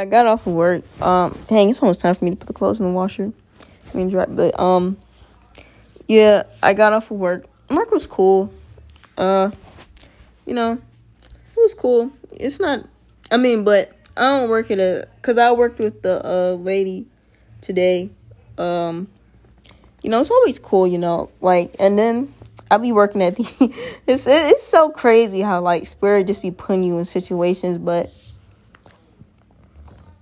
I got off of work. Um, dang, it's almost time for me to put the clothes in the washer. I mean, dry, but um, yeah, I got off of work. Work was cool. Uh, you know, it was cool. It's not. I mean, but I don't work at a because I worked with the uh lady today. Um, you know, it's always cool. You know, like and then I'll be working at the. it's it's so crazy how like spirit just be putting you in situations, but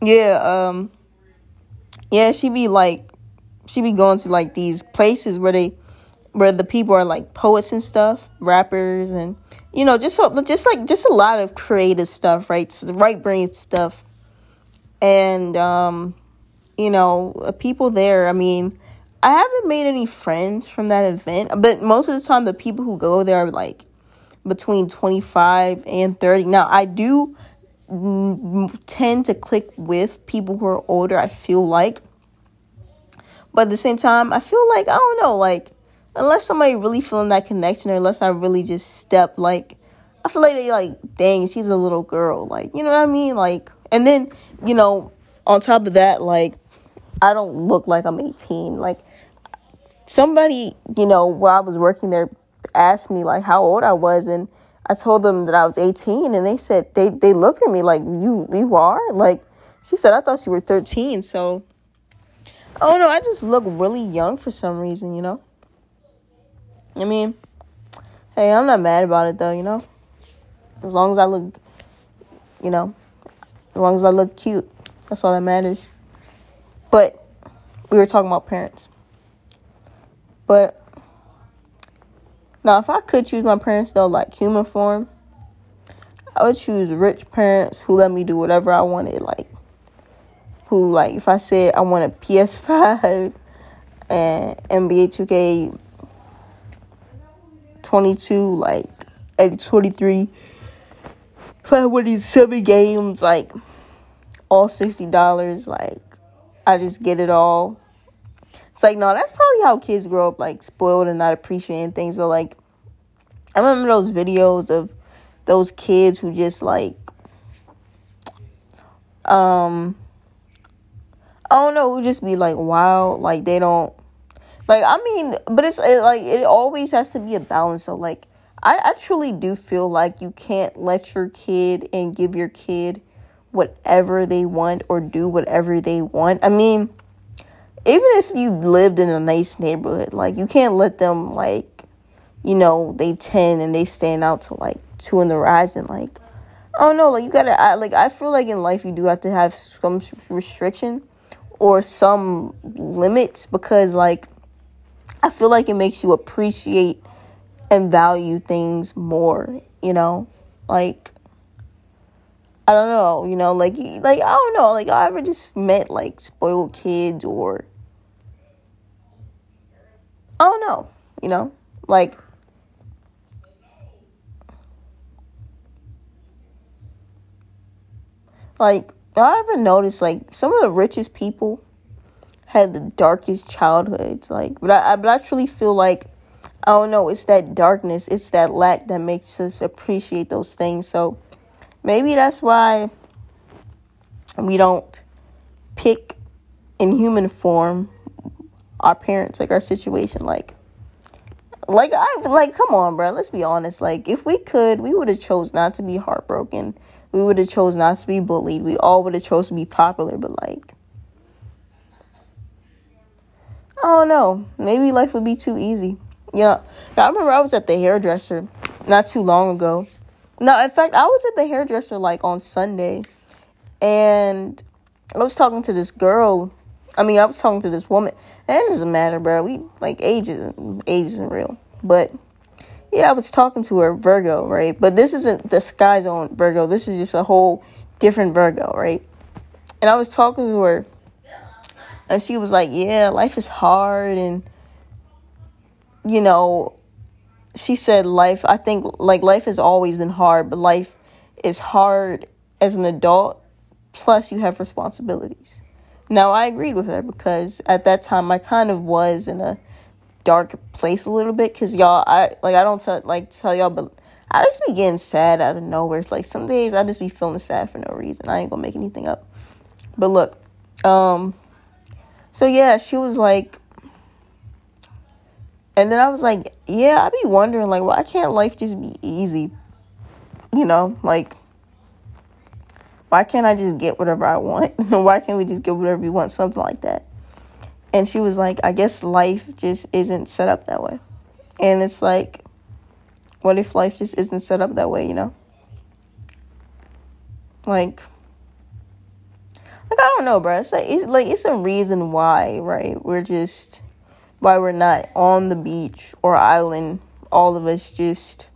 yeah, um, yeah, she be like, she be going to like these places where they, where the people are like poets and stuff, rappers, and you know, just so, just like just a lot of creative stuff, right? So right brain stuff, and um, you know, uh, people there. I mean, I haven't made any friends from that event, but most of the time, the people who go there are like between twenty five and thirty. Now, I do tend to click with people who are older, I feel like. But at the same time, I feel like, I don't know, like, unless somebody really feeling that connection or unless I really just step, like, I feel like they like, dang, she's a little girl. Like, you know what I mean? Like, and then, you know, on top of that, like, I don't look like I'm 18. Like, somebody, you know, while I was working there asked me, like, how old I was, and I told them that I was 18 and they said they they looked at me like you you are? Like she said I thought you were 13 so oh no I just look really young for some reason you know? I mean hey I'm not mad about it though you know? As long as I look you know as long as I look cute that's all that matters. But we were talking about parents. But now, if I could choose my parents, though, like human form, I would choose rich parents who let me do whatever I wanted. Like, who, like, if I said I want a PS5 and NBA 2K 22, like, at 23, if I wanted seven games, like, all $60, like, I just get it all it's like, no, that's probably how kids grow up, like spoiled and not appreciating things. So, like, I remember those videos of those kids who just like, um, I don't know, who just be like, wow, like they don't, like, I mean, but it's it, like, it always has to be a balance. So, like, I, I truly do feel like you can't let your kid and give your kid whatever they want or do whatever they want. I mean, even if you lived in a nice neighborhood, like you can't let them like, you know, they ten and they stand out to like two in the rising. Like, oh no, like you gotta I, like I feel like in life you do have to have some restriction or some limits because like I feel like it makes you appreciate and value things more. You know, like I don't know, you know, like like I don't know, like I ever just met like spoiled kids or Oh, don't know, you know, like like I ever noticed like some of the richest people had the darkest childhoods, like but I, I but I truly feel like I don't know, it's that darkness, it's that lack that makes us appreciate those things. So maybe that's why we don't pick in human form our parents, like our situation, like like I like come on, bro. Let's be honest. Like if we could, we would have chose not to be heartbroken. We would have chose not to be bullied. We all would have chose to be popular, but like I don't know. Maybe life would be too easy. Yeah. Now, I remember I was at the hairdresser not too long ago. No, in fact, I was at the hairdresser like on Sunday and I was talking to this girl I mean, I was talking to this woman. And it doesn't matter, bro. We like age isn't age isn't real. But yeah, I was talking to her Virgo, right? But this isn't the sky zone Virgo. This is just a whole different Virgo, right? And I was talking to her, and she was like, "Yeah, life is hard," and you know, she said, "Life. I think like life has always been hard, but life is hard as an adult. Plus, you have responsibilities." Now, I agreed with her because at that time I kind of was in a dark place a little bit because y'all, I like I don't tell like tell y'all, but I just be getting sad out of nowhere. It's like some days I just be feeling sad for no reason. I ain't gonna make anything up. But look, um, so yeah, she was like, and then I was like, yeah, I be wondering, like, why can't life just be easy? You know, like, why can't I just get whatever I want? why can't we just get whatever we want? Something like that. And she was like, I guess life just isn't set up that way. And it's like, what if life just isn't set up that way, you know? Like, like I don't know, bro. It's like it's like it's a reason why, right? We're just why we're not on the beach or island, all of us just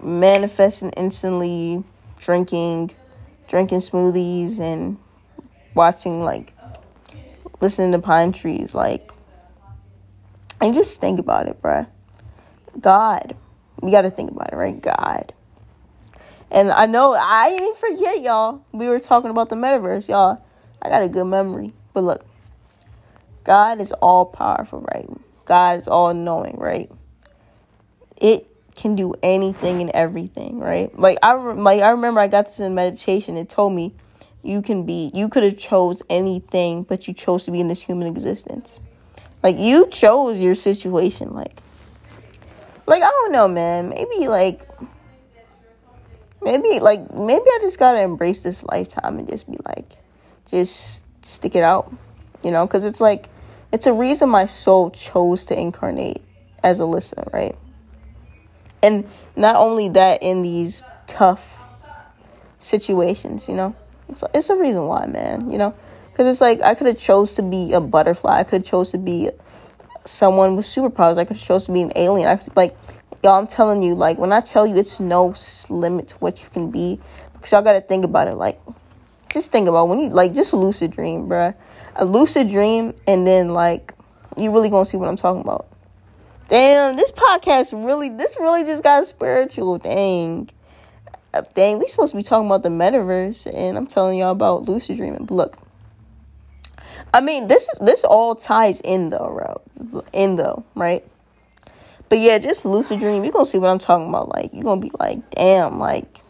manifesting instantly, drinking, drinking smoothies and watching like listening to pine trees, like and just think about it, bruh. God. We gotta think about it, right? God. And I know I didn't forget, y'all. We were talking about the metaverse, y'all. I got a good memory. But look, God is all powerful, right? God is all knowing, right? It can do anything and everything, right? Like I like I remember I got this in meditation. It told me you can be you could have chose anything, but you chose to be in this human existence. Like you chose your situation, like like I don't know, man. Maybe like maybe like maybe I just gotta embrace this lifetime and just be like, just stick it out, you know? Because it's like it's a reason my soul chose to incarnate as a listener, right? And not only that, in these tough situations, you know, it's it's a reason why, man, you know, because it's like I could have chose to be a butterfly, I could have chose to be someone with superpowers, I could have chose to be an alien. I like y'all. I'm telling you, like when I tell you, it's no limit to what you can be, because y'all got to think about it, like. Just think about when you like just lucid dream, bruh a lucid dream and then like you really gonna see what I'm talking about. Damn, this podcast really this really just got a spiritual. Dang. Uh, dang, we supposed to be talking about the metaverse and I'm telling y'all about lucid dreaming. look. I mean, this is this all ties in though. In though, right? But yeah, just lucid dream. You're gonna see what I'm talking about. Like, you're gonna be like, damn, like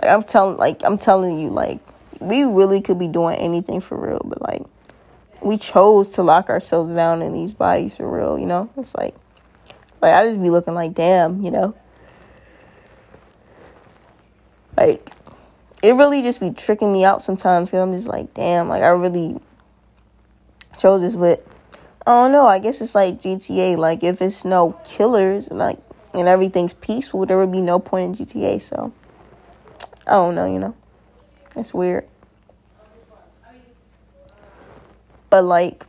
like I'm telling like I'm telling you, like we really could be doing anything for real, but like we chose to lock ourselves down in these bodies for real, you know? It's like like I just be looking like damn, you know? Like it really just be tricking me out sometimes cuz I'm just like damn, like I really chose this but I don't know, I guess it's like GTA like if it's no killers and like and everything's peaceful, there would be no point in GTA, so I don't know, you know. It's weird. But like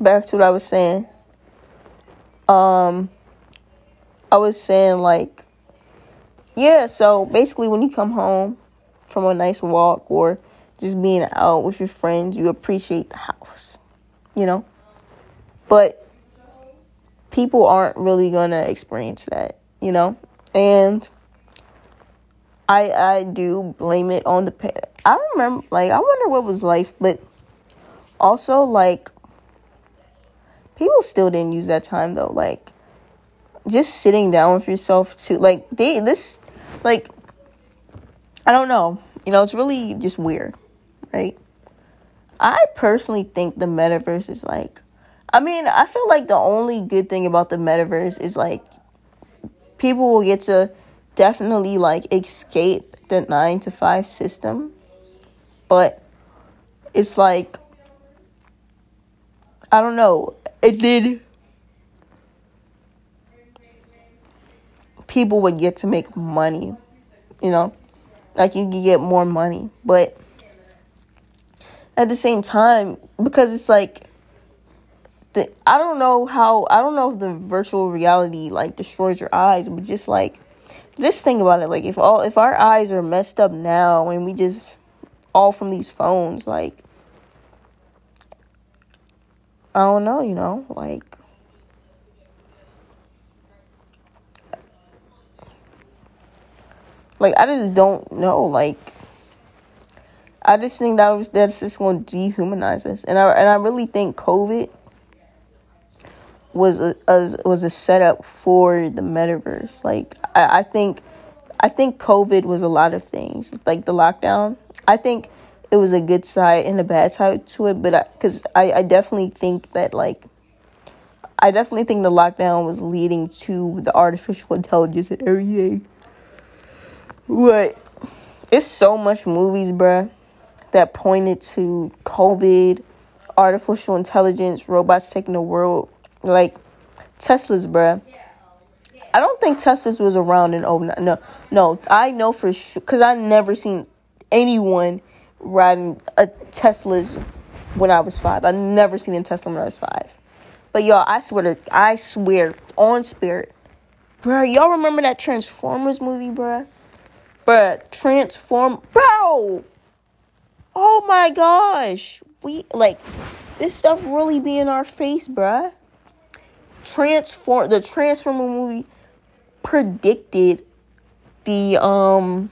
back to what I was saying. Um I was saying like yeah, so basically when you come home from a nice walk or just being out with your friends, you appreciate the house. You know? But people aren't really going to experience that, you know? And I I do blame it on the pa- I remember like I wonder what was life, but also like people still didn't use that time though. Like just sitting down with yourself to like they this like I don't know. You know, it's really just weird, right? I personally think the metaverse is like I mean, I feel like the only good thing about the metaverse is like people will get to definitely like escape the 9 to 5 system. But it's like I don't know. It did. People would get to make money, you know, like you could get more money, but at the same time, because it's like, the I don't know how I don't know if the virtual reality like destroys your eyes, but just like, just think about it. Like if all if our eyes are messed up now and we just all from these phones, like I don't know, you know, like like I just don't know, like I just think that was that's just going to dehumanize us, and I and I really think COVID was a, a was a setup for the metaverse. Like I, I think I think COVID was a lot of things, like the lockdown. I think it was a good side and a bad side to it, but because I, I, I definitely think that like I definitely think the lockdown was leading to the artificial intelligence and everything. But it's so much movies, bruh, that pointed to COVID, artificial intelligence, robots taking the world. Like Tesla's, bruh. I don't think Tesla's was around in oh no no I know for sure because I never seen anyone riding a Tesla's when I was five. I never seen a Tesla when I was five. But y'all, I swear to I swear on spirit, bruh. Y'all remember that Transformers movie, bruh? Bruh, Transform, bro. Oh my gosh, we like this stuff really be in our face, bruh. Transform the Transformer movie predicted the um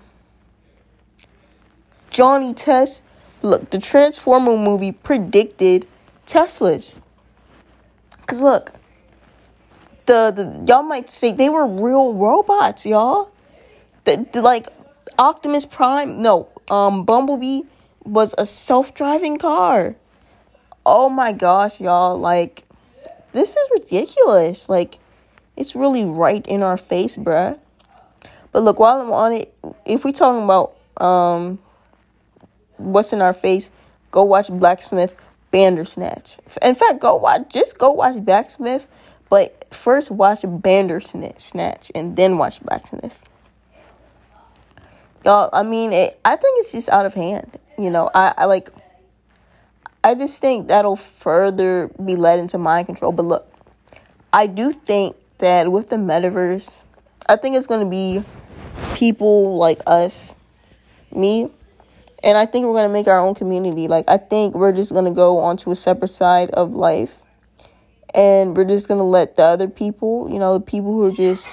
Johnny Test. Look, the Transformer movie predicted Teslas. Cause look, the, the y'all might say they were real robots, y'all. The, the like Optimus Prime, no, um, Bumblebee was a self-driving car. Oh my gosh, y'all! Like, this is ridiculous. Like, it's really right in our face, bruh. But look, while I'm on it, if we talking about um what's in our face, go watch Black Mirror Bandersnatch. In fact, go watch just go watch Black Mirror, but first watch Bandersnatch and then watch Black Mirror. Y'all, I mean, it, I think it's just out of hand. You know, I, I like. I just think that'll further be led into mind control. But look, I do think that with the metaverse, I think it's going to be people like us, me, and I think we're going to make our own community. Like, I think we're just going to go onto a separate side of life and we're just going to let the other people, you know, the people who are just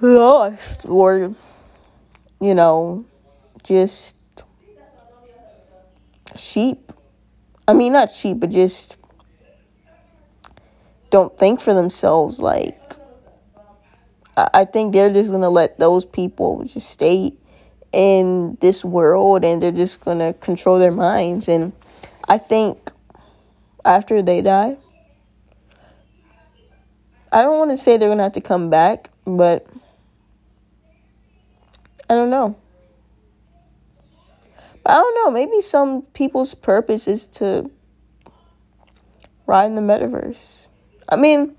lost or, you know, just sheep. I mean, not sheep, but just don't think for themselves. Like, I think they're just gonna let those people just stay in this world and they're just gonna control their minds. And I think after they die, I don't want to say they're gonna have to come back, but I don't know. But I don't know. Maybe some people's purpose is to ride in the metaverse. I mean,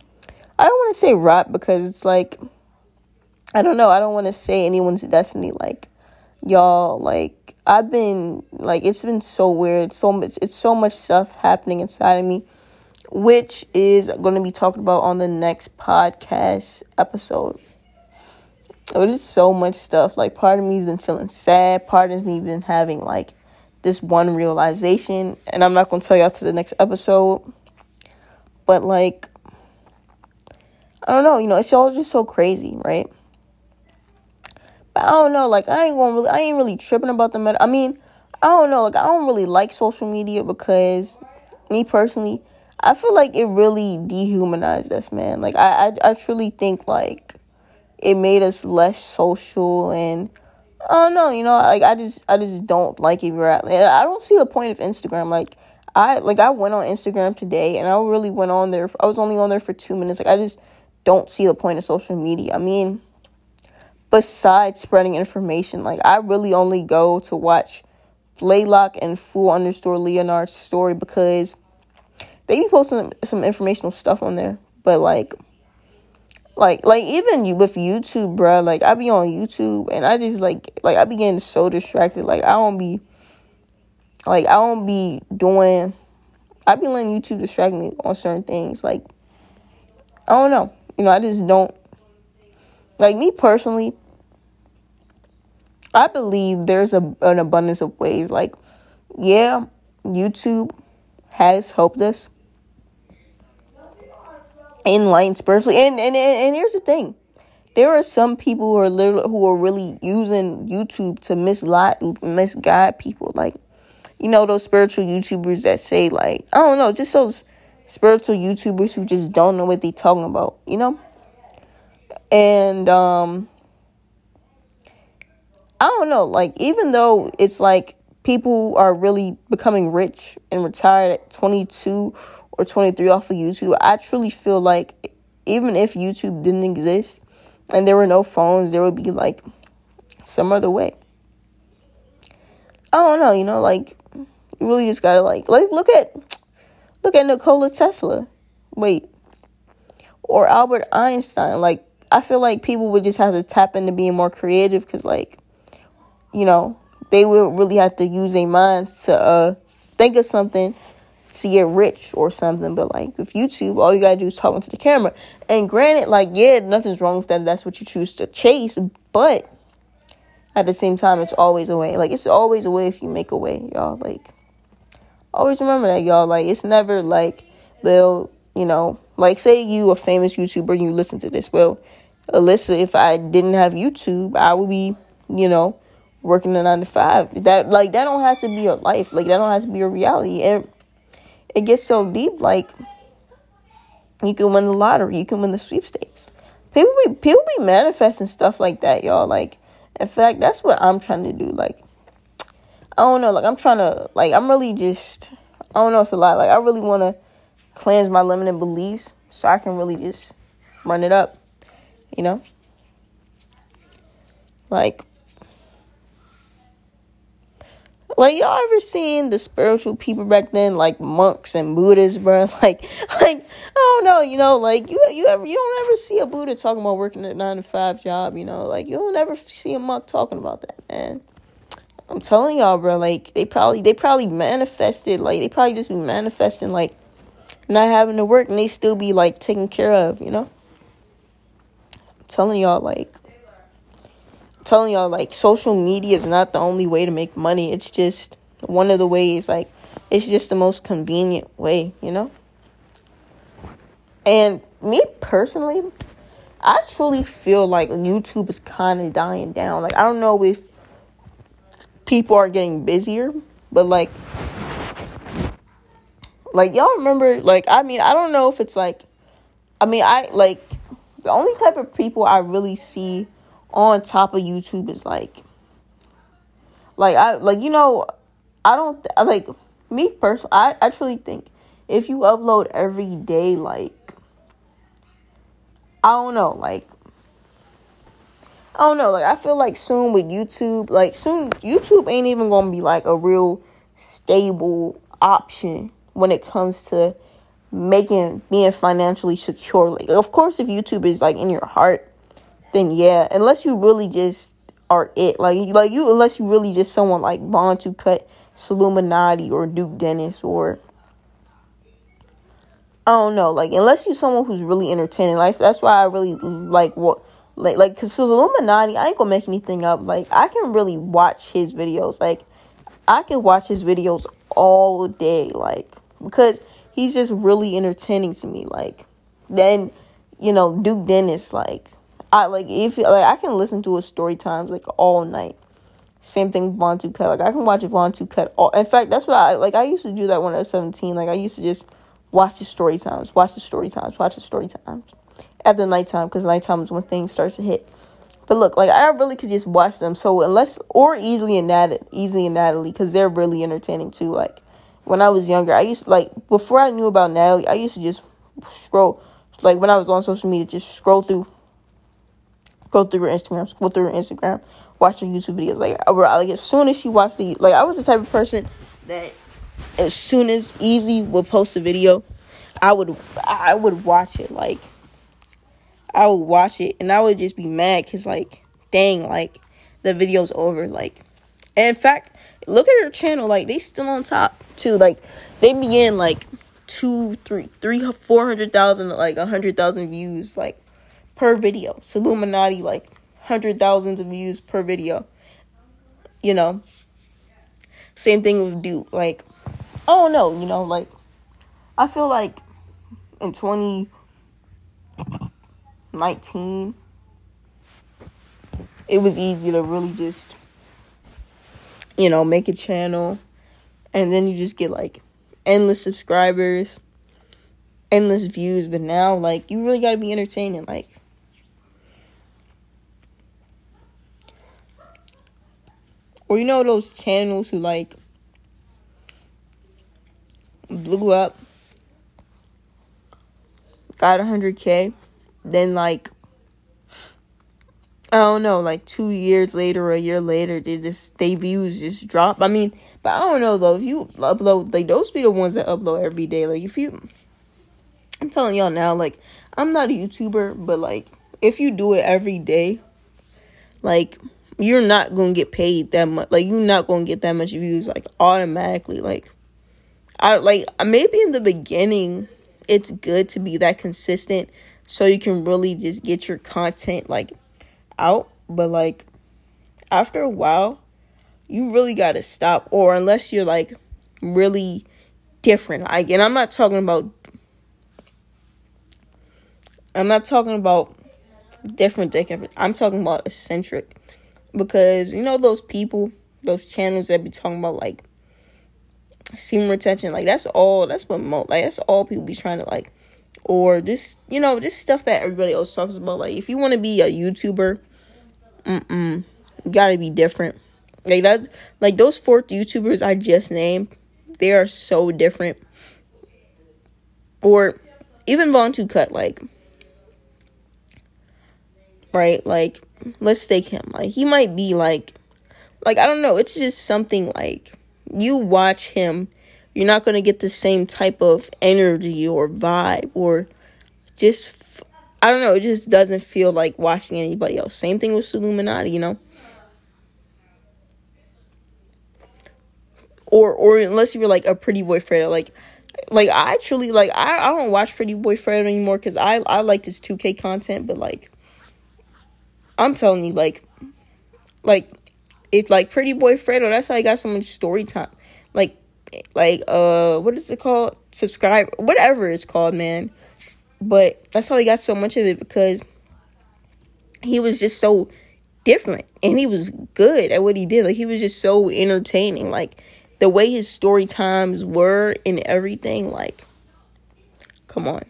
I don't want to say rot because it's like, I don't know. I don't want to say anyone's destiny. Like, y'all, like, I've been, like, it's been so weird. So much, it's so much stuff happening inside of me, which is going to be talked about on the next podcast episode. It is so much stuff. Like, part of me's been feeling sad. Part of me has been having, like, this one realization. And I'm not going to tell y'all to the next episode. But, like, I don't know, you know, it's all just so crazy, right? But I don't know, like I ain't going really I ain't really tripping about the meta. I mean, I don't know, like I don't really like social media because me personally, I feel like it really dehumanized us, man. Like I I, I truly think like it made us less social and I don't know, you know, like I just I just don't like it. Right, I don't see the point of Instagram. Like I like I went on Instagram today and I really went on there. I was only on there for two minutes. Like I just don't see the point of social media. I mean, besides spreading information, like I really only go to watch Blaylock and Fool underscore Leonard's story because they be posting some informational stuff on there. But like, like, like even with YouTube, bro. Like I be on YouTube and I just like, like I be getting so distracted. Like I don't be, like I don't be doing. I be letting YouTube distract me on certain things. Like I don't know. You know, I just don't like me personally. I believe there's a, an abundance of ways. Like, yeah, YouTube has helped us enlighten spiritually. And, and and and here's the thing: there are some people who are literally who are really using YouTube to mislead misguide people. Like, you know, those spiritual YouTubers that say like, I don't know, just those spiritual YouTubers who just don't know what they're talking about, you know? And um I don't know, like even though it's like people are really becoming rich and retired at 22 or 23 off of YouTube, I truly feel like even if YouTube didn't exist and there were no phones, there would be like some other way. I don't know, you know, like you really just gotta like like look at look at Nikola Tesla. Wait. Or Albert Einstein. Like I feel like people would just have to tap into being more creative because like you know, they would really have to use their minds to uh think of something to get rich or something. But like with YouTube, all you gotta do is talk into the camera. And granted, like yeah, nothing's wrong with that. That's what you choose to chase. But at the same time, it's always a way. Like it's always a way if you make a way, y'all. Like always remember that, y'all. Like it's never like, well, you know, like say you a famous YouTuber and you listen to this. Well, Alyssa, if I didn't have YouTube, I would be, you know, working a nine to five. That like that don't have to be your life. Like that don't have to be your reality. And it gets so deep. Like you can win the lottery. You can win the sweepstakes. People be people be manifesting stuff like that, y'all. Like in fact, that's what I'm trying to do. Like, I don't know. Like, I'm trying to, like, I'm really just, I don't know. It's a lot. Like, I really want to cleanse my limiting beliefs so I can really just run it up, you know? Like, like y'all ever seen the spiritual people back then, like monks and Buddhists, bro? Like, like I don't know, you know, like you you ever you don't ever see a Buddha talking about working a nine to five job, you know, like you don't ever see a monk talking about that, man. I'm telling y'all, bro, like they probably they probably manifested, like they probably just be manifesting, like not having to work, and they still be like taken care of, you know. I'm telling y'all, like telling y'all like social media is not the only way to make money. It's just one of the ways like it's just the most convenient way, you know? And me personally, I truly feel like YouTube is kind of dying down. Like I don't know if people are getting busier, but like like y'all remember like I mean, I don't know if it's like I mean, I like the only type of people I really see on top of YouTube is like like I like you know I don't like me personally I, I truly think if you upload every day like I don't know like I don't know like I feel like soon with YouTube like soon YouTube ain't even gonna be like a real stable option when it comes to making being financially secure. Like of course if YouTube is like in your heart then yeah, unless you really just are it, like like you, unless you really just someone like Bond to cut Illuminati, or Duke Dennis, or I don't know, like unless you're someone who's really entertaining, like that's why I really like what like like because Illuminati, I ain't gonna make anything up. Like I can really watch his videos, like I can watch his videos all day, like because he's just really entertaining to me. Like then you know Duke Dennis, like I like if like I can listen to his story times like all night. Same thing Von Two Cut. Like I can watch Von Cut all in fact that's what I like I used to do that when I was seventeen. Like I used to just watch the story times, watch the story times, watch the story times. At the nighttime, because nighttime is when things starts to hit. But look, like I really could just watch them. So unless or easily and Nat easily and Natalie, because they're really entertaining too. Like when I was younger, I used to, like before I knew about Natalie, I used to just scroll like when I was on social media, just scroll through go through her Instagram, scroll through her Instagram, watch her YouTube videos. Like, I, like as soon as she watched the, like, I was the type of person that as soon as Easy would post a video, I would, I would watch it. Like, I would watch it, and I would just be mad because, like, dang, like, the video's over. Like, in fact, look at her channel. Like, they still on top too. Like, they begin like two, three, three, four hundred thousand, like a hundred thousand views. Like, per video. Illuminati like hundred thousands of views per video. You know. Same thing with Duke. Like, oh don't you know, like I feel like in twenty nineteen it was easy to really just you know, make a channel and then you just get like endless subscribers, endless views, but now like you really got to be entertaining like or you know those channels who like blew up, got 100k, then like I don't know, like two years later or a year later, they just they views just drop. I mean, but I don't know though. If you upload, like those be the ones that upload every day. Like if you, I'm telling y'all now, like I'm not a YouTuber, but like if you do it every day, like you're not gonna get paid that much. Like you're not gonna get that much views like automatically. Like I like maybe in the beginning, it's good to be that consistent so you can really just get your content like out, but like after a while, you really got to stop or unless you're like really different. Like and I'm not talking about I'm not talking about different different. I'm talking about eccentric because you know those people, those channels that be talking about like semen retention, like that's all that's what mo like that's all people be trying to like or just you know this stuff that everybody else talks about. Like if you want to be a YouTuber, mm you gotta be different. Like that, like those four YouTubers I just named, they are so different. Or even Von to Cut, like right, like let's take him. Like he might be like, like I don't know. It's just something like you watch him you're not going to get the same type of energy or vibe or just I don't know, it just doesn't feel like watching anybody else. Same thing with Illuminati, you know. Or or unless you're like a pretty boy Fredo, like like I truly like I, I don't watch Pretty Boy Fredo anymore because I I like this 2K content, but like I'm telling you, like like it's like Pretty Boy Fredo, oh, that's how I got so much story time. Like like uh what is it called? Subscribe whatever it's called man. But that's how he got so much of it because he was just so different and he was good at what he did. Like he was just so entertaining. Like the way his story times were and everything like come on.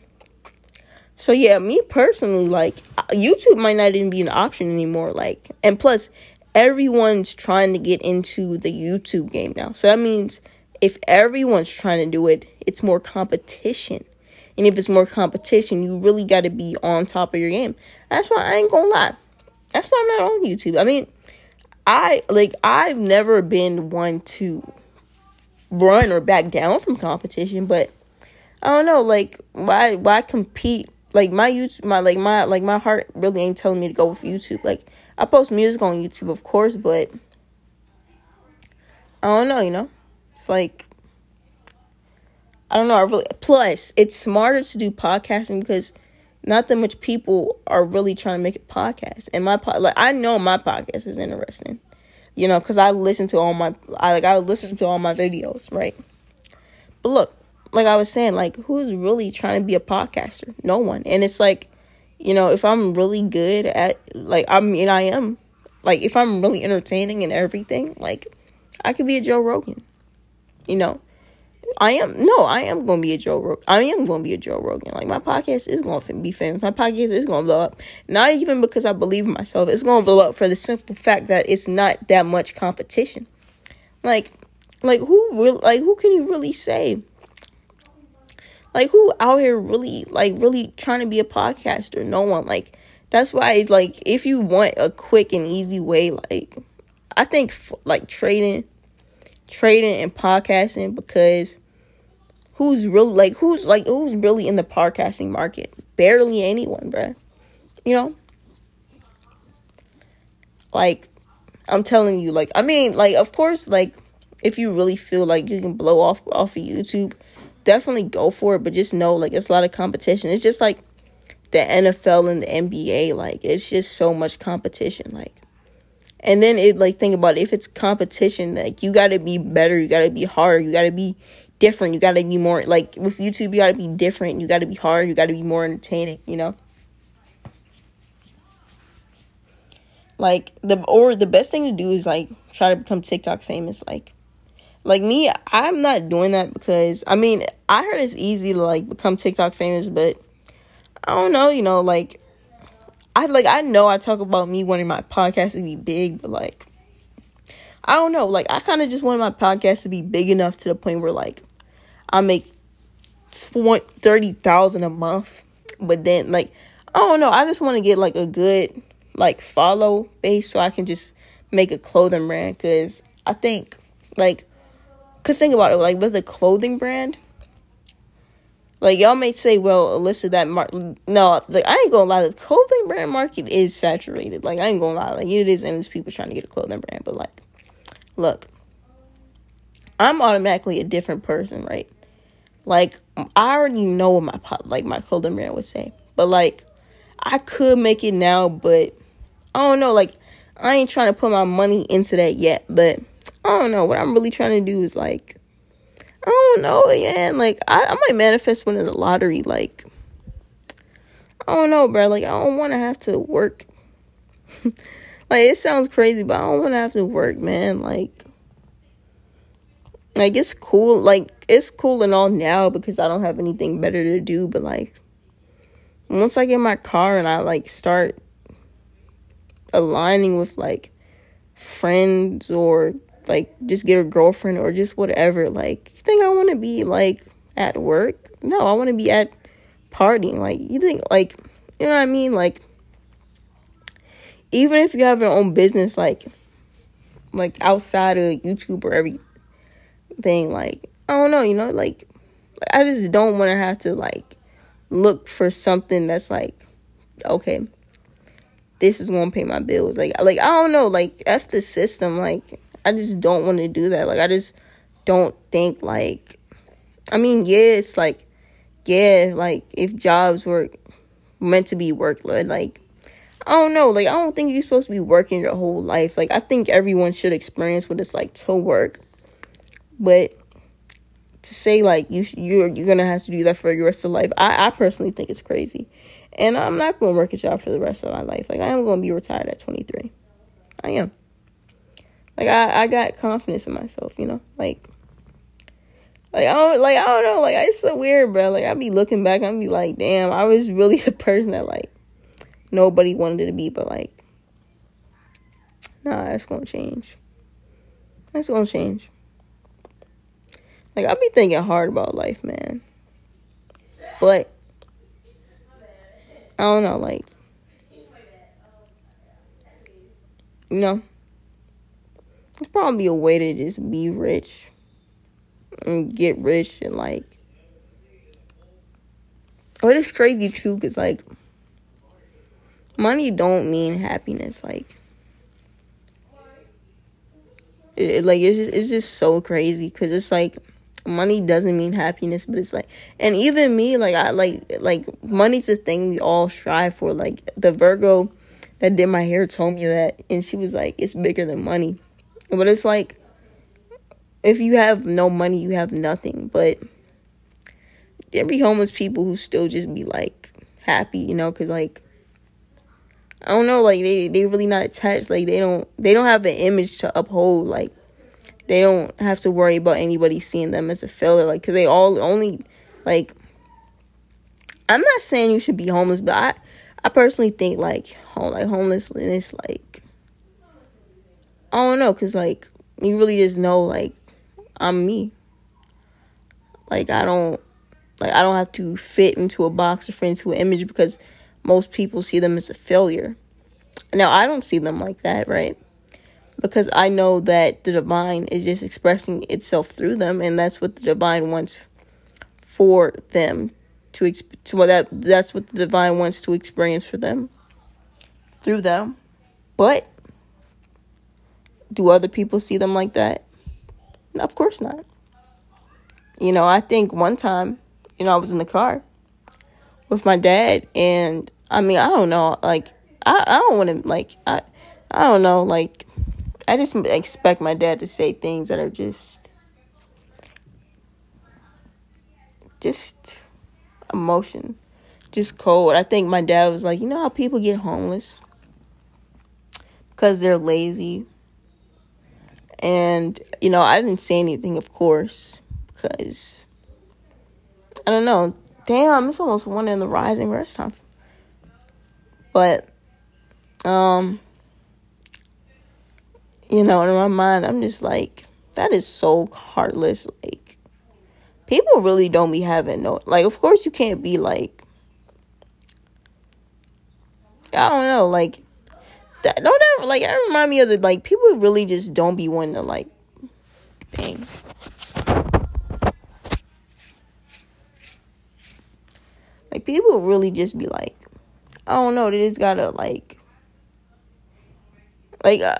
So yeah me personally like youtube might not even be an option anymore like and plus everyone's trying to get into the youtube game now. So that means if everyone's trying to do it, it's more competition. And if it's more competition, you really got to be on top of your game. That's why I ain't gonna lie. That's why I'm not on YouTube. I mean, I like I've never been one to run or back down from competition, but I don't know, like why why compete? Like my YouTube, my like my like my heart really ain't telling me to go with YouTube. Like I post music on YouTube, of course, but I don't know, you know. It's like I don't know. I really plus it's smarter to do podcasting because not that much people are really trying to make a podcast. And my pod, like I know my podcast is interesting, you know, because I listen to all my I like I listen to all my videos, right? But look, like I was saying, like who's really trying to be a podcaster? No one. And it's like, you know, if I'm really good at like I mean I am, like if I'm really entertaining and everything, like I could be a Joe Rogan you know, I am no, I am gonna be a Joe Rogan. I am gonna be a Joe Rogan. Like my podcast is gonna be famous. My podcast is gonna blow up. Not even because I believe in myself. It's gonna blow up for the simple fact that it's not that much competition. Like, like who will like who can you really say? Like who out here really like really trying to be a podcaster? No one. Like that's why it's like if you want a quick and easy way, like I think like trading trading and podcasting because who's really like who's like who's really in the podcasting market? Barely anyone, bruh. You know? Like I'm telling you, like I mean, like of course, like if you really feel like you can blow off off of YouTube, definitely go for it. But just know, like it's a lot of competition. It's just like the NFL and the NBA. Like it's just so much competition. Like and then it like think about it, if it's competition, like you gotta be better, you gotta be hard, you gotta be different, you gotta be more like with YouTube you gotta be different, you gotta be hard, you gotta be more entertaining, you know? Like the or the best thing to do is like try to become TikTok famous. Like like me, I'm not doing that because I mean I heard it's easy to like become TikTok famous, but I don't know, you know, like I like I know I talk about me wanting my podcast to be big, but like I don't know. Like I kind of just want my podcast to be big enough to the point where like I make thirty thousand a month, but then like I don't know. I just want to get like a good like follow base so I can just make a clothing brand because I think like cause think about it like with a clothing brand like y'all may say, well, Alyssa, that mark. no, like I ain't gonna lie, the clothing brand market is saturated. Like I ain't gonna lie, like it is endless people trying to get a clothing brand. But like, look, I'm automatically a different person, right? Like I already know what my like my clothing brand would say, but like I could make it now, but I don't know. Like I ain't trying to put my money into that yet, but I don't know. What I'm really trying to do is like I don't know, man. Like I, I might manifest winning the lottery. Like I don't know, bro. Like I don't want to have to work. like it sounds crazy, but I don't want to have to work, man. Like like it's cool. Like it's cool and all now because I don't have anything better to do. But like once I get my car and I like start aligning with like friends or like just get a girlfriend or just whatever. Like, you think I want to be like at work? No, I want to be at partying. Like, you think like you know what I mean? Like, even if you have your own business, like like outside of YouTube or everything, like I don't know, you know, like I just don't want to have to like look for something that's like okay this is gonna pay my bills like like i don't know like f the system like I just don't want to do that. Like I just don't think like I mean, yeah, like yeah, like if jobs were meant to be workload, like I don't know, like I don't think you're supposed to be working your whole life. Like I think everyone should experience what it's like to work. But to say like you you're you're gonna have to do that for your rest of life, I I personally think it's crazy, and I'm not gonna work a job for the rest of my life. Like I am gonna be retired at 23. I am. Like I, I got confidence in myself, you know? Like like I don't like I don't know, like it's so weird, bro. Like I be looking back, I be like, damn, I was really the person that like nobody wanted to be, but like nah, that's gonna change. That's gonna change. Like I be thinking hard about life, man. But I don't know, like you know it's probably a way to just be rich and get rich and like. But it's crazy too, cause like money don't mean happiness. Like, it, like it's just it's just so crazy, cause it's like money doesn't mean happiness, but it's like, and even me, like I like like money's a thing we all strive for. Like the Virgo that did my hair told me that, and she was like, it's bigger than money. But it's like if you have no money, you have nothing. But there be homeless people who still just be like happy, you know, cuz like I don't know, like they they really not attached. Like they don't they don't have an image to uphold. Like they don't have to worry about anybody seeing them as a failure. Like cuz they all only like I'm not saying you should be homeless, but I I personally think like home like homelessness like I don't know, cause like you really just know like I'm me. Like I don't like I don't have to fit into a box or fit into an image because most people see them as a failure. Now I don't see them like that, right? Because I know that the divine is just expressing itself through them, and that's what the divine wants for them to exp- to what that that's what the divine wants to experience for them through them. But do other people see them like that? Of course not. You know, I think one time, you know, I was in the car with my dad, and I mean, I don't know, like, I, I don't want to, like, I, I don't know, like, I just expect my dad to say things that are just, just emotion, just cold. I think my dad was like, you know how people get homeless because they're lazy and, you know, I didn't say anything, of course, because I don't know. Damn, it's almost one in the rising rest time. But, um, you know, in my mind, I'm just like, that is so heartless. Like, people really don't be having no, like, of course, you can't be like, I don't know, like, that, don't ever, like, that remind me of the, like, people really just don't be wanting to, like, bang. Like, people really just be like, I don't know, they just gotta, like, like, uh,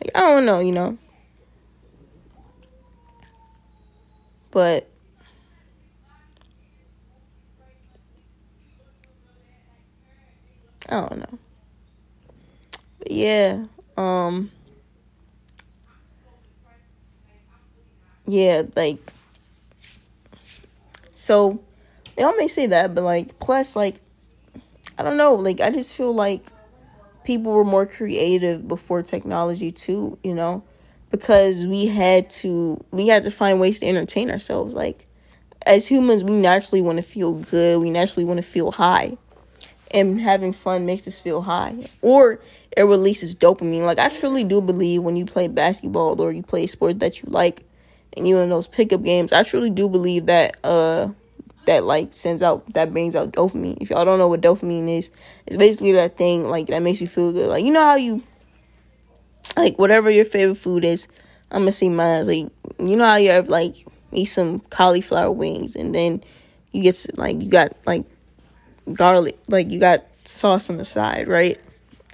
like, I don't know, you know. But I don't know. But yeah, um Yeah, like so they all may say that, but like plus like I don't know, like I just feel like people were more creative before technology too, you know, because we had to we had to find ways to entertain ourselves. Like as humans, we naturally want to feel good. We naturally want to feel high, and having fun makes us feel high, or it releases dopamine. Like I truly do believe when you play basketball or you play a sport that you like, and you in those pickup games, I truly do believe that uh that like sends out that brings out dopamine. If y'all don't know what dopamine is, it's basically that thing like that makes you feel good. Like you know how you like whatever your favorite food is. I'm gonna see mine. Like you know how you have like eat some cauliflower wings and then you get like you got like garlic, like you got sauce on the side, right?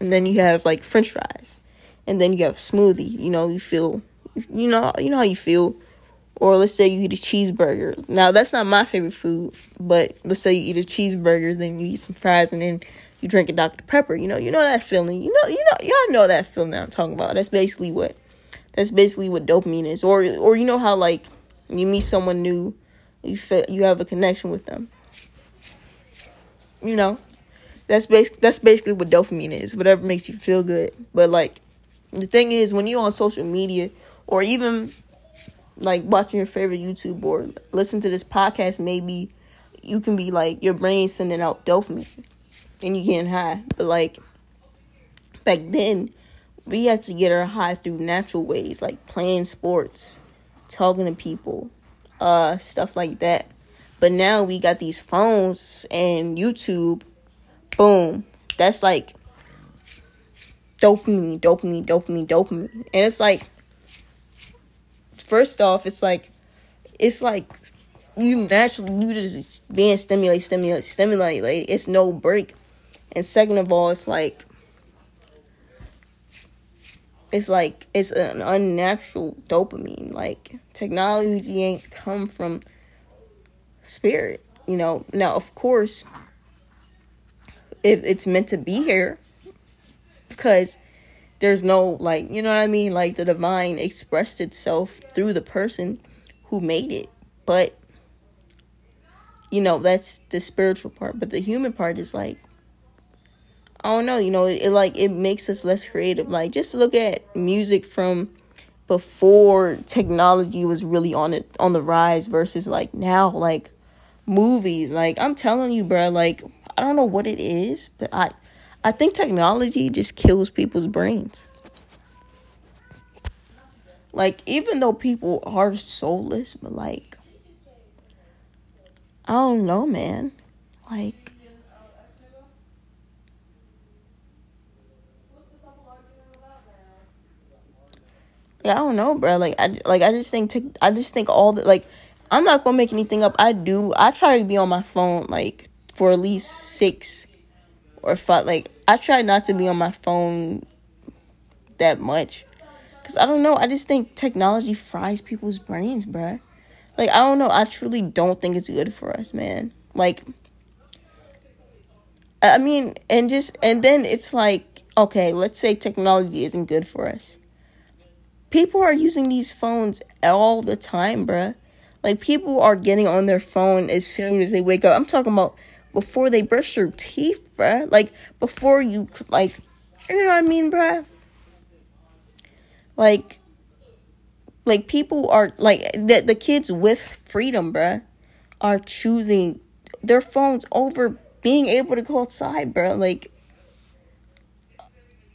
And then you have like French fries, and then you have smoothie. You know you feel, you know you know how you feel or let's say you eat a cheeseburger. Now that's not my favorite food, but let's say you eat a cheeseburger, then you eat some fries, and then you drink a Dr Pepper. You know, you know that feeling. You know, you know, y'all know that feeling that I'm talking about. That's basically what, that's basically what dopamine is. Or, or you know how like you meet someone new, you feel you have a connection with them. You know, that's basic. That's basically what dopamine is. Whatever makes you feel good. But like, the thing is, when you're on social media, or even like watching your favorite YouTube or listen to this podcast, maybe you can be like your brain sending out dopamine and you getting high. But like back then, we had to get our high through natural ways, like playing sports, talking to people, uh, stuff like that. But now we got these phones and YouTube, boom. That's like dopamine, dopamine, dopamine, dopamine. And it's like first off, it's like it's like you naturally you just being stimulated, stimulate, stimulate. Like it's no break. And second of all, it's like it's like it's an unnatural dopamine. Like technology ain't come from spirit, you know. Now, of course, if it's meant to be here, because there's no like you know what I mean? Like the divine expressed itself through the person who made it. But you know that's the spiritual part. But the human part is like I don't know you know it, it like it makes us less creative. Like just look at music from before technology was really on it on the rise versus like now. Like movies like I'm telling you bro like I don't know what it is but I I think technology just kills people's brains. Like, even though people are soulless, but like, I don't know, man. Like, I don't know, bro. Like, I like I just think I just think all the like I'm not gonna make anything up. I do. I try to be on my phone like for at least six or five. Like I try not to be on my phone that much. Cause I don't know. I just think technology fries people's brains, bruh. Like I don't know. I truly don't think it's good for us, man. Like I mean, and just and then it's like, okay, let's say technology isn't good for us. People are using these phones all the time, bruh. Like people are getting on their phone as soon as they wake up. I'm talking about before they brush their teeth, bruh. Like before you like, you know what I mean, bruh. Like, like people are like the the kids with freedom, bruh, are choosing their phones over being able to go outside, bruh. Like,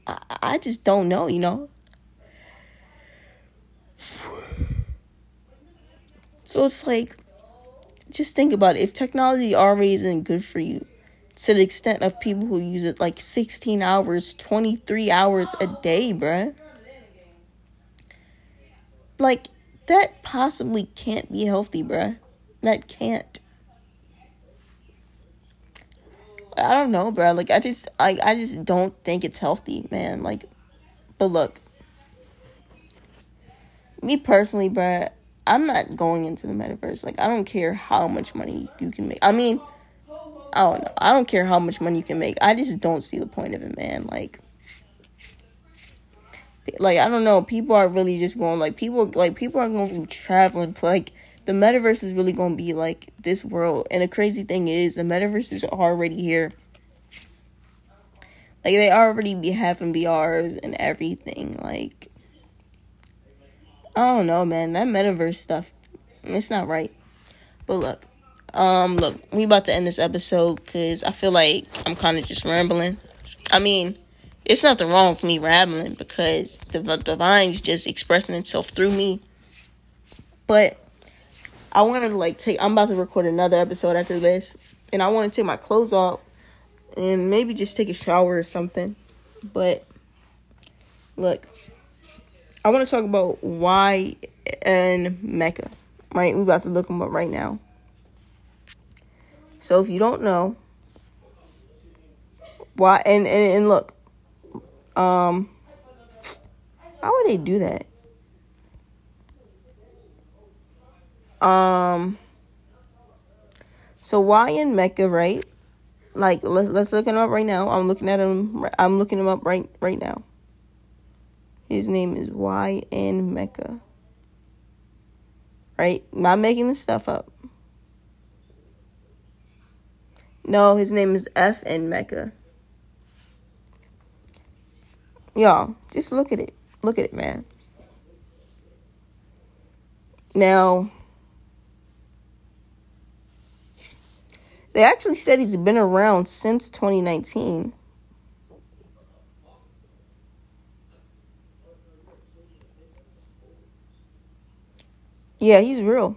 I, I just don't know, you know. So it's like, just think about it. If technology already isn't good for you, to the extent of people who use it like 16 hours, 23 hours a day, bruh. Like, that possibly can't be healthy, bruh. That can't. I don't know, bro. Like I just I I just don't think it's healthy, man. Like but look. Me personally, bro, I'm not going into the metaverse. Like I don't care how much money you can make. I mean, I don't know. I don't care how much money you can make. I just don't see the point of it, man. Like like I don't know, people are really just going like people like people are going to be traveling like the metaverse is really going to be like this world. And the crazy thing is, the metaverse is already here. Like they already be having VRs and everything. Like I don't know, man. That metaverse stuff, it's not right. But look, um, look, we about to end this episode because I feel like I'm kind of just rambling. I mean, it's nothing wrong with me rambling because the divine's just expressing itself through me. But I want to like take. I'm about to record another episode after this, and I want to take my clothes off and maybe just take a shower or something. But look, I want to talk about why and Mecca. Right, we're about to look them up right now. So if you don't know why, and and, and look, um, how would they do that? Um, so YN Meka, right? Like let's let's look him up right now. I'm looking at him. I'm looking him up right right now. His name is Y N Meka. Right? Not making this stuff up. No, his name is F N Meka. Y'all, just look at it. Look at it, man. Now, They actually said he's been around since 2019. Yeah, he's real.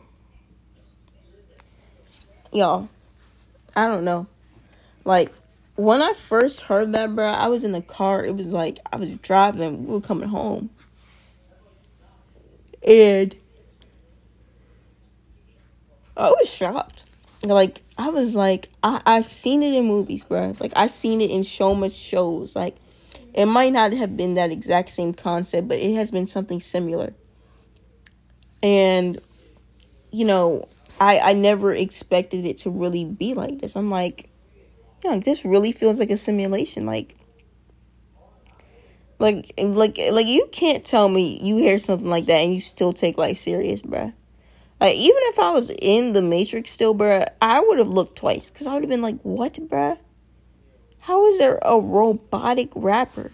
Y'all, I don't know. Like, when I first heard that, bro, I was in the car. It was like I was driving. We were coming home. And I was shocked. Like, I was like, I, I've seen it in movies, bro. Like I've seen it in so much shows. Like it might not have been that exact same concept, but it has been something similar. And you know, I I never expected it to really be like this. I'm like, yeah, like, this really feels like a simulation. Like like like like you can't tell me you hear something like that and you still take life serious, bruh. Like even if I was in the Matrix still, bruh, I would have looked twice because I would have been like, "What, bruh? How is there a robotic rapper?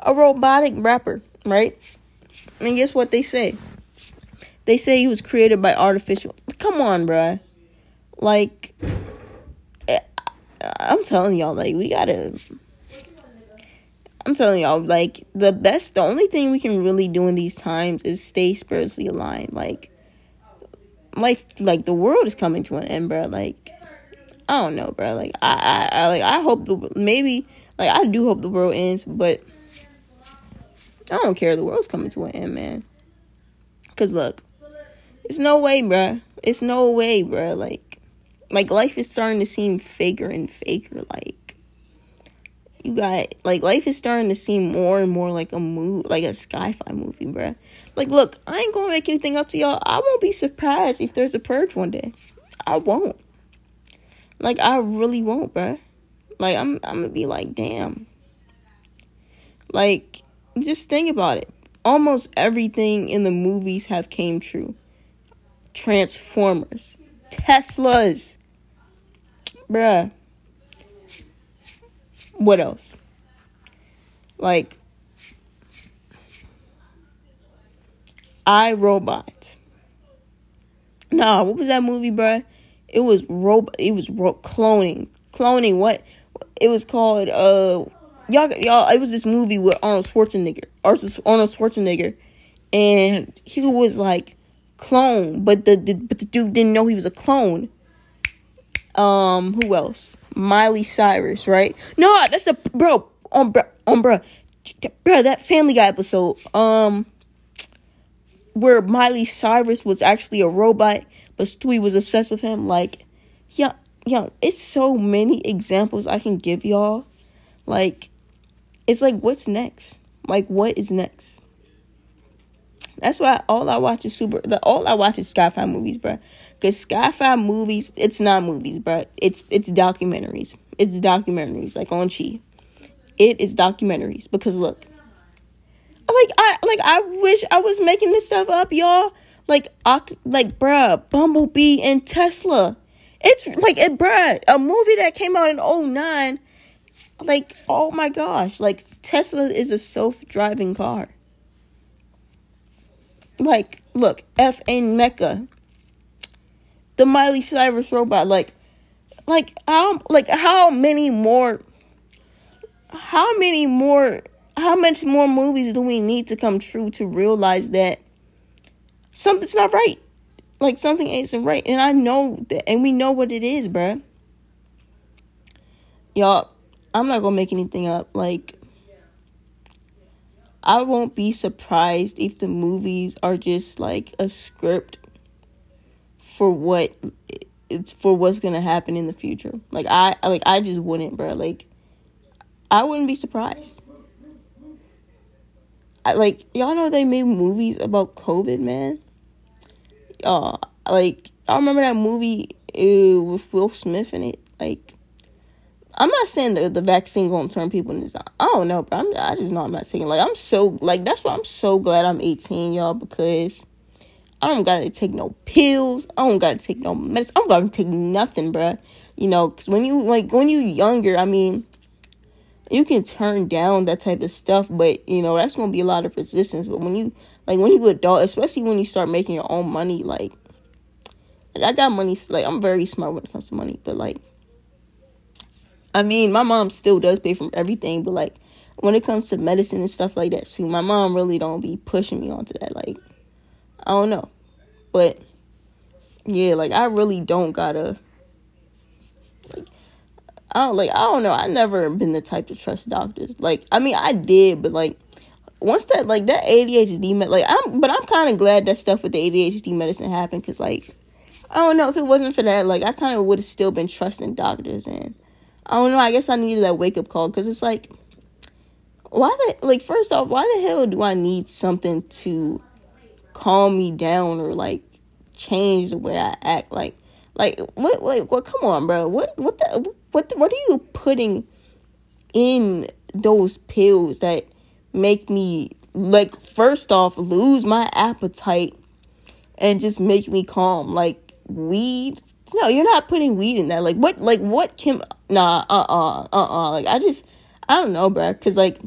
A robotic rapper, right?" And guess what they say? They say he was created by artificial. Come on, bruh. Like, eh, I'm telling y'all, like we gotta. I'm telling y'all, like the best, the only thing we can really do in these times is stay spiritually aligned. Like life like the world is coming to an end, bro. Like I don't know, bro. Like I, I, I like I hope the maybe like I do hope the world ends, but I don't care. The world's coming to an end, man. Cause look, it's no way, bro. It's no way, bro. Like, like life is starting to seem faker and faker. Like, you got like life is starting to seem more and more like a move, like a sci-fi movie, bro. Like, look, I ain't gonna make anything up to y'all. I won't be surprised if there's a purge one day. I won't. Like, I really won't, bro. Like, I'm, I'm gonna be like, damn. Like, just think about it. Almost everything in the movies have came true. Transformers, Teslas, bruh. What else? Like, I Robot. Nah, what was that movie, bruh? It was rob. It was ro- cloning. Cloning. What? It was called. Uh, y'all, y'all. It was this movie with Arnold Schwarzenegger, Arnold Schwarzenegger, and he was like clone, but the, the but the dude didn't know he was a clone. Um, who else? Miley Cyrus, right? No, that's a bro. On bro, on bro, bro. That Family Guy episode. Um, where Miley Cyrus was actually a robot, but Stewie was obsessed with him. Like, yeah, yeah. It's so many examples I can give y'all. Like, it's like, what's next? Like, what is next? That's why all I watch is super. The all I watch is sci-fi movies, bro. Cause sci-fi movies, it's not movies, bro. It's it's documentaries. It's documentaries, like on Chi. It is documentaries because look, like I like I wish I was making this stuff up, y'all. Like oct- like bruh, Bumblebee and Tesla. It's like it, bruh, a movie that came out in 09. Like, oh my gosh, like Tesla is a self-driving car. Like, look, FN Meka. The Miley Cyrus robot, like like how like how many more how many more how much more movies do we need to come true to realize that something's not right? Like something isn't right. And I know that and we know what it is, bruh. Y'all, I'm not gonna make anything up. Like I won't be surprised if the movies are just like a script for what it's for what's gonna happen in the future. Like I like I just wouldn't, bro. Like I wouldn't be surprised. I, like y'all know they made movies about COVID, man. Uh, like I remember that movie with Will Smith in it. Like I'm not saying the, the vaccine gonna turn people into zombies. I don't know, but I'm I just know I'm not saying like I'm so like that's why I'm so glad I'm 18, y'all, because I don't gotta take no pills. I don't gotta take no medicine. I'm gonna take nothing, bruh. You know, because when you like when you younger, I mean, you can turn down that type of stuff, but you know that's gonna be a lot of resistance. But when you like when you adult, especially when you start making your own money, like, like I got money. Like I'm very smart when it comes to money, but like I mean, my mom still does pay for everything, but like when it comes to medicine and stuff like that too, my mom really don't be pushing me onto that. Like, I don't know, but yeah, like I really don't gotta. Like, I don't like. I don't know. I never been the type to trust doctors. Like, I mean, I did, but like once that like that ADHD med like I'm but I'm kind of glad that stuff with the ADHD medicine happened because like I don't know if it wasn't for that like I kind of would have still been trusting doctors and I don't know. I guess I needed that wake up call because it's like, why the like? First off, why the hell do I need something to calm me down or like change the way I act? Like, like what? Like, what? Come on, bro. What? What the? What? The, what are you putting in those pills that make me like? First off, lose my appetite and just make me calm. Like weed no, you're not putting weed in that. Like what? Like what? Kim? Nah. Uh. Uh. Uh. Uh. Like I just. I don't know, bro. Cause like.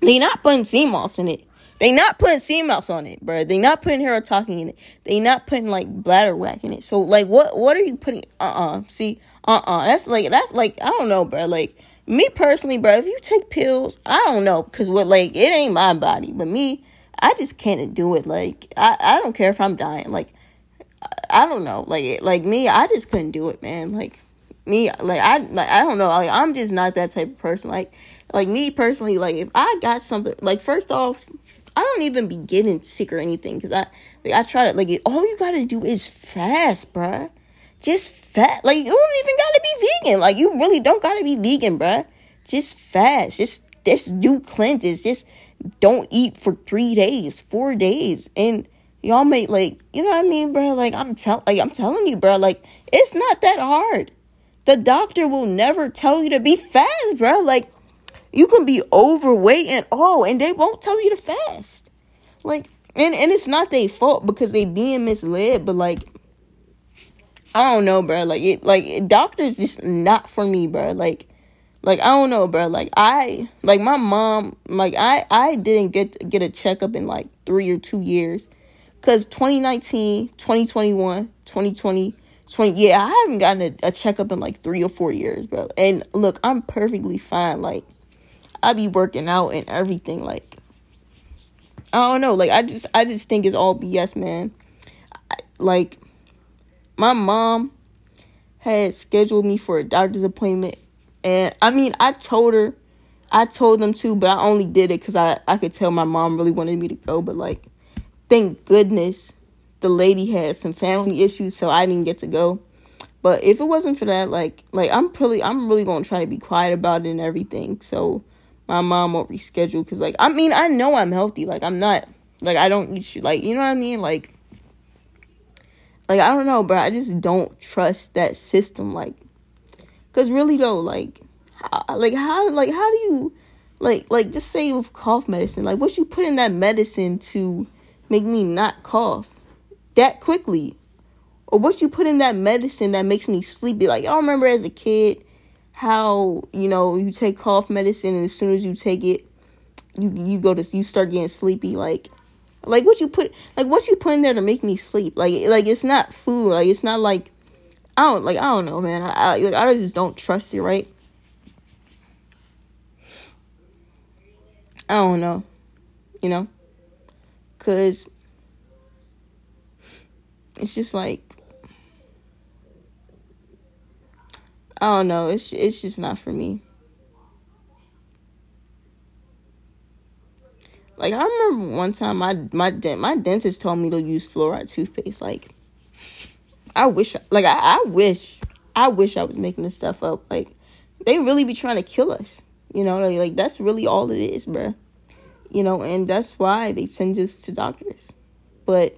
They not putting sea moss in it. They not putting sea moss on it, bro. They not putting hair talking in it. They not putting like bladderwrack in it. So like, what? What are you putting? Uh. Uh-uh. See. Uh. Uh. That's like. That's like. I don't know, bro. Like me personally, bro. If you take pills, I don't know, cause what? Like it ain't my body, but me. I just can't do it. Like I. I don't care if I'm dying. Like I don't know. Like like me, I just couldn't do it, man. Like me, like I like I don't know. Like I'm just not that type of person. Like like me personally, like if I got something, like first off, I don't even be getting sick or anything because I like I try to like all you gotta do is fast, bruh. Just fat. Like you don't even gotta be vegan. Like you really don't gotta be vegan, bruh. Just fast. Just just do cleanses. Just don't eat for three days, four days, and y'all may like you know what I mean, bro. Like I'm tell like I'm telling you, bro. Like it's not that hard. The doctor will never tell you to be fast, bro. Like you can be overweight and all, and they won't tell you to fast. Like and and it's not their fault because they being misled, but like I don't know, bro. Like it like doctors just not for me, bro. Like like I don't know, bro. Like I like my mom. Like I I didn't get get a checkup in like three or two years because 2019, 2021, 2020, 20 yeah, I haven't gotten a, a checkup in like three or four years, bro. And look, I'm perfectly fine. Like, I be working out and everything. Like, I don't know. Like, I just, I just think it's all BS, man. I, like, my mom had scheduled me for a doctor's appointment, and I mean, I told her, I told them to, but I only did it because I, I could tell my mom really wanted me to go. But like, thank goodness the lady had some family issues, so I didn't get to go. But if it wasn't for that, like like I'm really I'm really gonna try to be quiet about it and everything. So my mom won't reschedule because like I mean I know I'm healthy. Like I'm not like I don't eat like you know what I mean like like I don't know, but I just don't trust that system. Like because really though like how, like how like how do you like like just say with cough medicine like what you put in that medicine to make me not cough that quickly? Or what you put in that medicine that makes me sleepy? Like, I remember as a kid how, you know, you take cough medicine and as soon as you take it, you you go to you start getting sleepy. Like like what you put like what you put in there to make me sleep? Like like it's not food. Like it's not like I don't like I don't know man. I I, I just don't trust it right? I don't know you know cuz it's just like I don't know. It's it's just not for me. Like I remember one time my my my dentist told me to use fluoride toothpaste. Like I wish like I, I wish I wish I was making this stuff up. Like they really be trying to kill us. You know, like, like that's really all it is, bruh. You know, and that's why they send us to doctors. But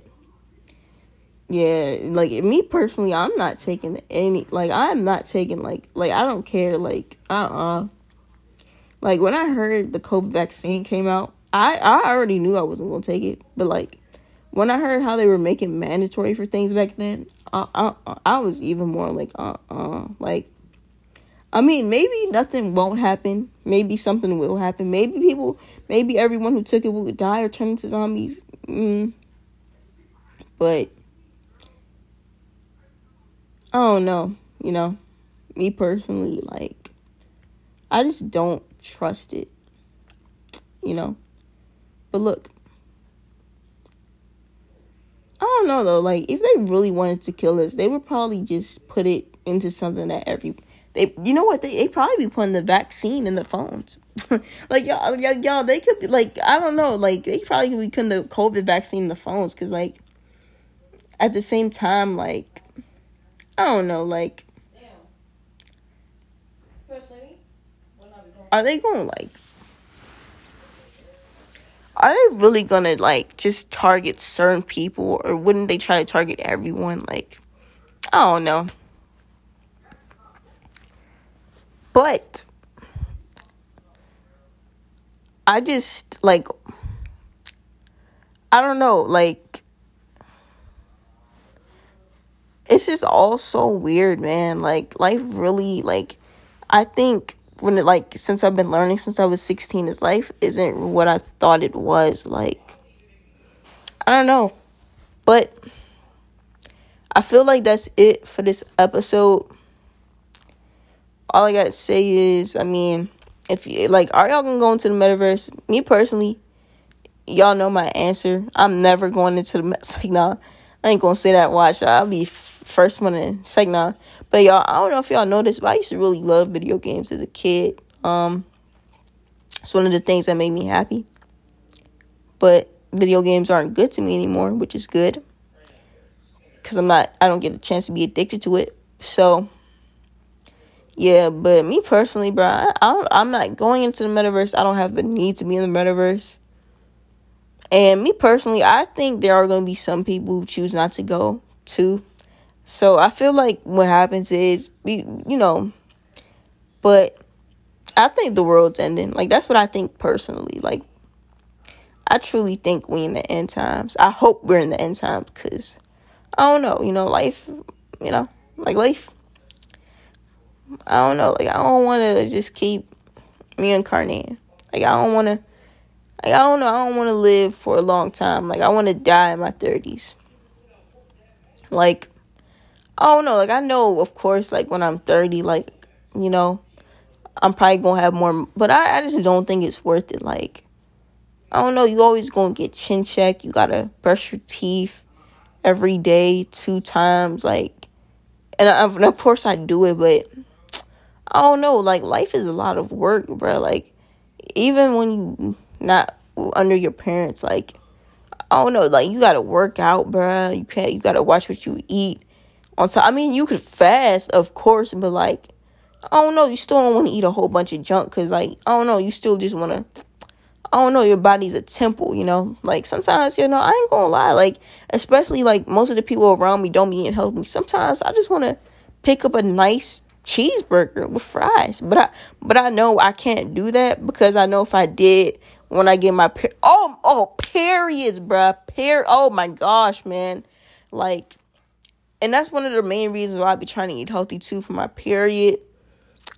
yeah, like me personally, I'm not taking any like I'm not taking like like I don't care like uh-uh. Like when I heard the COVID vaccine came out, I I already knew I wasn't going to take it, but like when I heard how they were making mandatory for things back then, I I, I was even more like uh-uh. Like I mean, maybe nothing won't happen. Maybe something will happen. Maybe people, maybe everyone who took it will die or turn into zombies. Mm. But I don't know, you know, me personally, like, I just don't trust it, you know. But look, I don't know though, like, if they really wanted to kill us, they would probably just put it into something that every they you know what they they probably be putting the vaccine in the phones. Like y'all, y'all y'all they could be like i don't know like they probably could be putting the covid vaccine in the phones because like at the same time like I don't know, like are they gonna like are they really gonna like just target certain people or wouldn't they try to target everyone? Like i don't know but i just like i don't know like it's just all so weird, man. Like life really like I think when it like since I've been learning since I was 16 is life isn't what I thought it was like I don't know. But I feel like that's it for this episode. All I got to say is, I mean, if you like are y'all to go into the metaverse? Me personally, y'all know my answer. I'm never going into the metaverse. Like, nah, I ain't to say that watch. I'll be first one in second But y'all, I don't know if y'all noticed, but I used to really love video games as a kid. Um, it's one of the things that made me happy. But video games aren't good to me anymore, which is good. Cause I'm not, I don't get a chance to be addicted to it. So, yeah. But me personally, bro, I, I I'm not going into the metaverse. I don't have the need to be in the metaverse. And me personally, I think there are going to be some people who choose not to go too. So I feel like what happens is we, you know, but I think the world's ending. Like that's what I think personally. Like I truly think we in the end times. I hope we're in the end times because I don't know. You know, life. You know, like life. I don't know. Like I don't want to just keep reincarnating. Like I don't want to. Like I don't know. I don't want to live for a long time. Like I want to die in my thirties. Like I don't know. Like I know, of course, like when I'm 30, like you know, I'm probably gonna have more, but I, I just don't think it's worth it. Like I don't know. You always gonna get chin check. You gotta brush your teeth every day, two times. Like, and, I, and of course I do it, but I don't know. Like life is a lot of work, bro. Like even when you not under your parents, like I don't know. Like you gotta work out, bro. You can't. You gotta watch what you eat on top. I mean, you could fast, of course, but like, I don't know. You still don't want to eat a whole bunch of junk because, like, I don't know. You still just want to. I don't know. Your body's a temple, you know. Like sometimes, you know, I ain't gonna lie. Like, especially like most of the people around me don't be eating healthy. Sometimes I just want to pick up a nice cheeseburger with fries, but I but I know I can't do that because I know if I did when I get my per- oh oh periods, bruh. Per oh my gosh, man. Like and that's one of the main reasons why I be trying to eat healthy too for my period.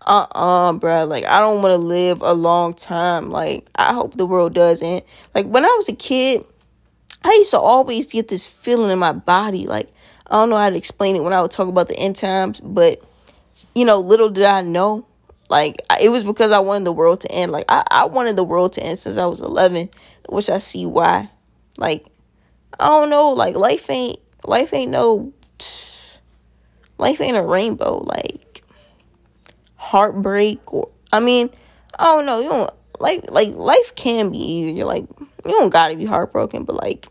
Uh uh-uh, uh, bro. Like I don't want to live a long time. Like I hope the world doesn't. Like when I was a kid, I used to always get this feeling in my body. Like I don't know how to explain it when I would talk about the end times, but you know, little did I know, like it was because I wanted the world to end. Like I, I wanted the world to end since I was eleven, which I see why. Like I don't know. Like life ain't life ain't no life ain't a rainbow like heartbreak or I mean, I don't know, you don't like like life can be easy. You're like you don't gotta be heartbroken, but like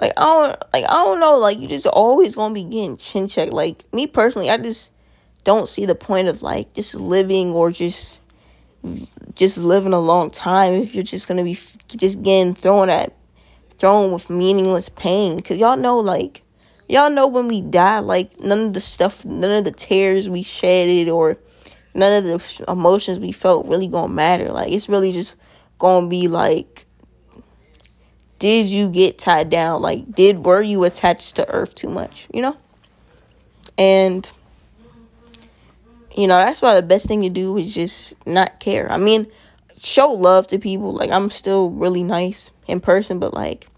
like I don't like I don't know, like you just always gonna be getting chin checked. Like me personally, I just don't see the point of like just living or just just living a long time if you're just gonna be just getting thrown at thrown with meaningless pain. Cause y'all know, like, y'all know when we die, like, none of the stuff, none of the tears we shedded or none of the emotions we felt really gonna matter. Like, it's really just gonna be like, did you get tied down? Like, did, were you attached to earth too much, you know? And, you know, that's why the best thing to do is just not care. I mean, show love to people. Like, I'm still really nice in person, but like,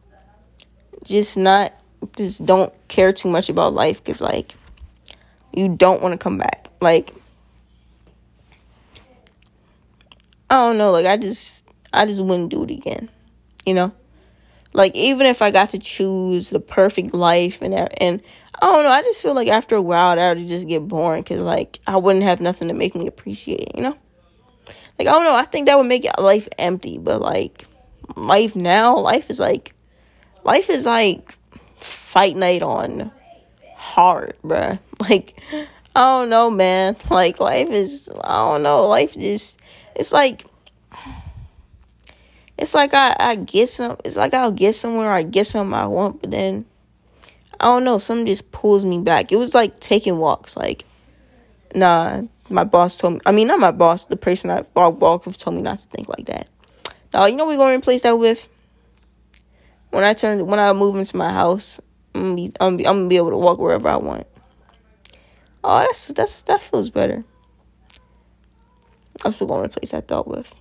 just not just don't care too much about life because like you don't want to come back like i don't know like i just i just wouldn't do it again you know like even if i got to choose the perfect life and and i don't know i just feel like after a while that would just get boring because like i wouldn't have nothing to make me appreciate it you know like i don't know i think that would make life empty but like life now life is like life is like fight night on hard, bruh. Like, I don't know, man. Like, life is, I don't know, life just, it's like, it's like I, I get some, it's like I'll get somewhere, I get something I want, but then, I don't know, something just pulls me back. It was like taking walks, like, nah, my boss told me, I mean, not my boss, the person I walk, walk with told me not to think like that. Now, you know we're to replace that with? when I turn when I move into my house, I'm gonna be, I'm, be, I'm gonna be able to walk wherever I want. Oh, that's that's that feels better. That's what I'm gonna replace that thought with.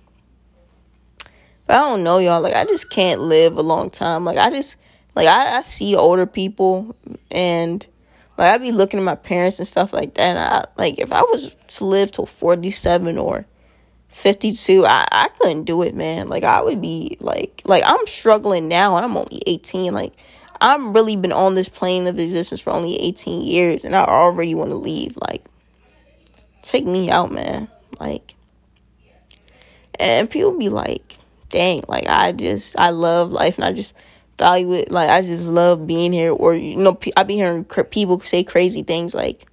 But I don't know, y'all. Like I just can't live a long time. Like I just like I, I see older people and like I be looking at my parents and stuff like that. And I like if I was to live till forty seven or 52 I, I couldn't do it man like i would be like like i'm struggling now and i'm only 18 like i've really been on this plane of existence for only 18 years and i already want to leave like take me out man like and people be like dang like i just i love life and i just value it like i just love being here or you know i be hearing people say crazy things like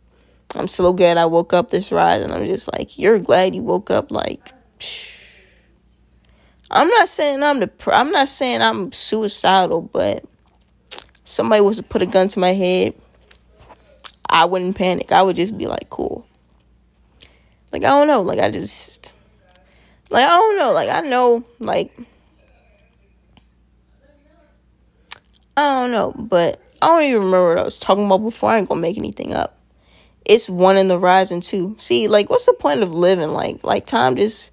I'm so glad I woke up this rise, and I'm just like, you're glad you woke up. Like, psh. I'm not saying I'm the, I'm not saying I'm suicidal, but somebody was to put a gun to my head, I wouldn't panic. I would just be like, cool. Like I don't know, like I just, like I don't know, like I know, like I don't know, but I don't even remember what I was talking about before. I ain't gonna make anything up it's one in the rising too. See, like, what's the point of living? Like, like time just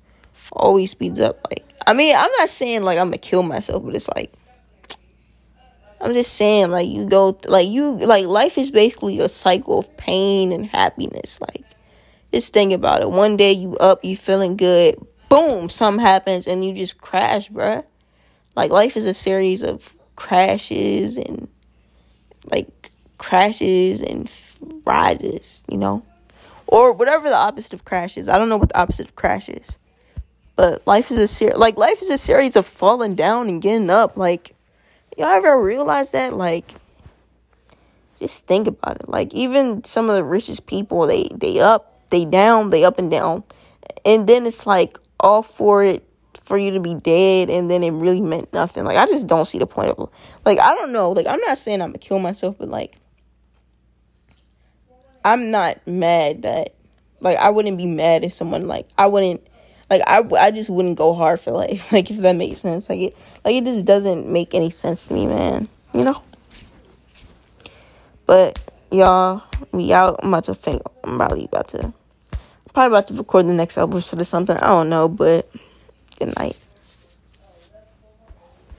always speeds up. Like, I mean, I'm not saying like I'm gonna kill myself, but it's like, I'm just saying, like you go, like you, like life is basically a cycle of pain and happiness. Like, just think about it. One day you up, you feeling good. Boom, something happens and you just crash, bruh. Like life is a series of crashes and like crashes and rises, you know, or whatever the opposite of crashes. I don't know what the opposite of crash is, but life is a ser- like life is a series of falling down and getting up. Like Y'all ever realize that? Like, just think about it. Like, even some of the richest people, they they up, they down, they up and down, and then it's like all for it for you to be dead, and then it really meant nothing. Like, I just don't see the point of like I don't know. Like, I'm not saying I'm gonna kill myself, but like, I'm not mad that like I wouldn't be mad if someone like I wouldn't like I, I just wouldn't go hard for life like if that makes sense like it like it just doesn't make any sense to me man you know but y'all we out i'm about to think i'm probably about to probably about to record the next episode or something i don't know but good night